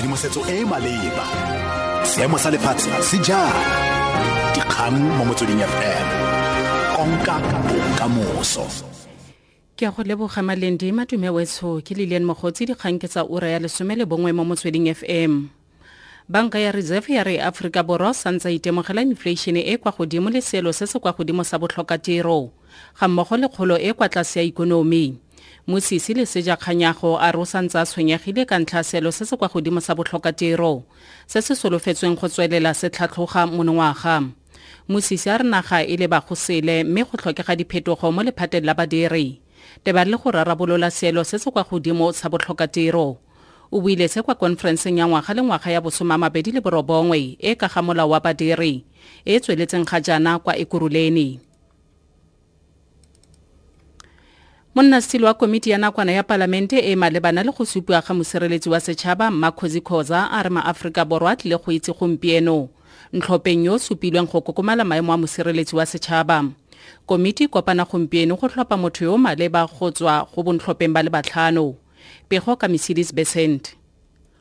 tshedimosetso e e maleba. Seemo sa lefatshe se jang? Dikgang mo motsweding fm konka bokamoso. Ke a go leboga malendi madume wetsho ke lelian mogotsi dikgang ke tsa ura ya lesome le bongwe mo motsweding fm banka ya reserve ya re aforika borwa santse itemogela infleišene e kwa godimo le seelo se se kwa godimo sa botlhokatiro ga mmogo le kgolo e kwa tlase ya ikonomi mosisi le sejakganyago a re o santse a tshwenyegile ka ntlha seelo se se kwa godimo sa botlhokatiro se se solofetsweng go tswelela se tlhatlhoga monongwaga. Mosisi a re naga e le bago sele mme go tlhokega diphetogo mo lephateng la badiri. Teba le go rarabolola seelo se se kwa godimo sa botlhokatiro. O buile se kwa konferenseng ya ngwaga le ngwaga ya bosomamabedi le borobongwe e ka ga molao wa badiri e e tsweletseng ga jaana kwa ekuruleni monnasitili wa komiti ya nakwana ya palamente e malebana le go supiwa ga mosireletsi wa setšhaba makgosi khoza a re maaforika borwa a tlile go itse gompieno. Ntlhopheng yo o supilweng go kokomala maemo a mosireletsi wa setšhaba. Komiti kopana gompieno go tlhopha motho yo o maleba go tswa go bontlhopheng ba le batlhano. Pego ka mesidis besent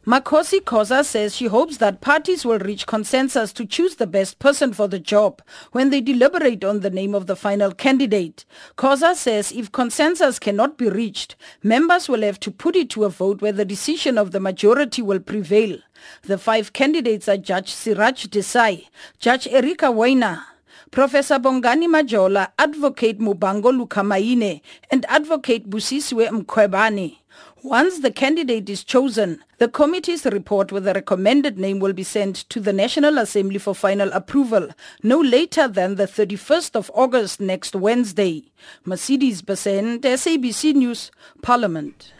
Makhosi Khoza says she hopes that parties will reach consensus to choose the best person for the job when they deliberate on the name of the final candidate. Khoza says if consensus cannot be reached, members will have to put it to a vote where the decision of the majority will prevail. The five candidates are Judge Siraj Desai, Judge Erika Waina, Professor Bongani Majola, Advocate Muvhango Lukhaimane, and Advocate Busiswe Mkhwebane. Once the candidate is chosen, the committee's report with the recommended name will be sent to the National Assembly for final approval no later than the 31st of August next Wednesday. Mercedes Besent, SABC News, Parliament.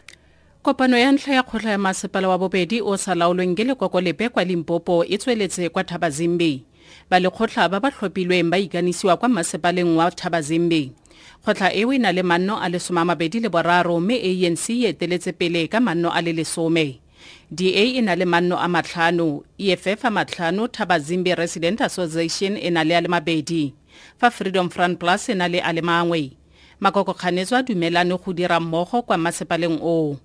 kopano ya ntlha ya kgotla ya masepala wa bobedi o sa laolweng ke lekoko lepe kwa limpopo e tsweletse kwa thabazimbi balekgotla ba ba tlhophilweng ba ikanisiwa kwa masepaleng wa thabazimbi kgotla eo e na le manno a le boraro mme anc e eteletse pele ka manno a le lesome. Da e na le manno a matlhano eff a matlhano thabazimbe resident association e na le a le mabedi fa freedom front plus e na le a le mangwe. Makoko a dumelane go dira mmogo kwa masepaleng oo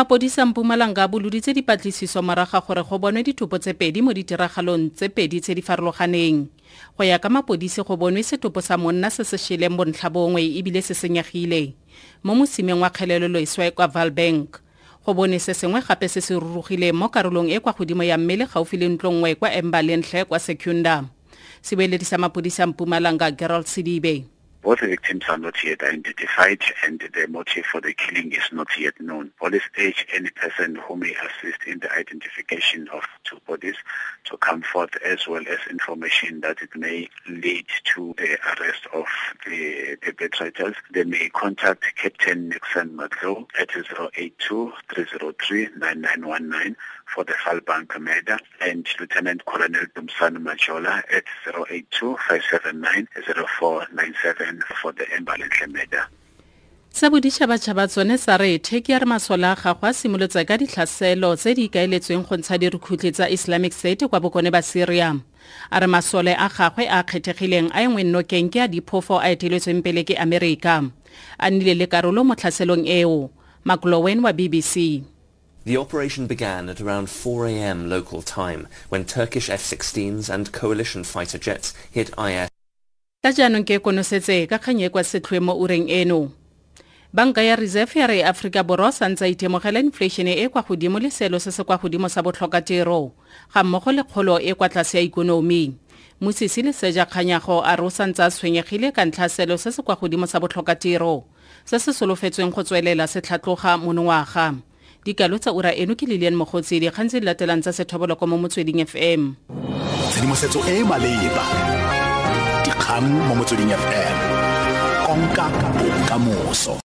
mapodisa mpumalanga a boloditse dipatlisiso moraga gore go bonwe ditopo tse pedi mo ditiragalong tse pedi tse di farologaneng. Go ya ka mapodisi go bonwe setopo sa monna se se šeleng bontlhabongwe ebile se senyegile. Mo mosimeng wa kgelelolo eswe kwa valbank go bone se sengwe gape se se rurugileng mo karolong e kwa godimo ya mmele gaufi le ntlongwe kwa embalentlhe kwa secunda. Sebueledi sa mapodisa mpumalanga gerald sidibe Both victims are not yet identified and the motive for the killing is not yet known. Police urge any person who may assist in the identification of two bodies to come forth as well as information that it may lead to the arrest of the perpetrators. They may contact Captain Nixon Matlow at 082-303-9919 for the Valbank murder and Lieutenant Colonel Dumsan Majola at 082-579-0497 for the Embalenhle murder. sa boditšhabatšhaba tsone sa re theki ya re masole a gago a simolotse ka ditlhaselo tse di ikaeletsweng go ntsha dirukhutlhi tsa islamic state kwa bokone ba syria a re masole a gagwe a kgethegileng a engwe nnokeng ke a diphofo a eteletsweng pele ke amerika a nnile le karolo mo tlhaselong eo maclowen wa bbc The operation began at around 4 a.m. local time when Turkish F-16s and coalition fighter jets hit IS. Ka jaanong ke konosetse ka kgang e kwa setlhoe mo ureng eno. Banka ya reserve ya re aforika borwa santse a itemogela infleišene e kwa godimo le seelo se se kwa godimo sa botlhokatiro ga mmogo le kgolo e kwa tlase ya ikonomi. Mosisi le seja kganyago a re o santse a tshwenyegile ka ntlha seelo se se kwa godimo sa botlhokatiro se se solofetsweng go tswelela se tlhatloga monongwaga dikalo tsa ura eno ke lelian mogotsi dikgang tse di latelang tsa sethoboloko mo motsweding fm tshedimosetso e e maleba dikgang mo motsweding fm konka bokamoso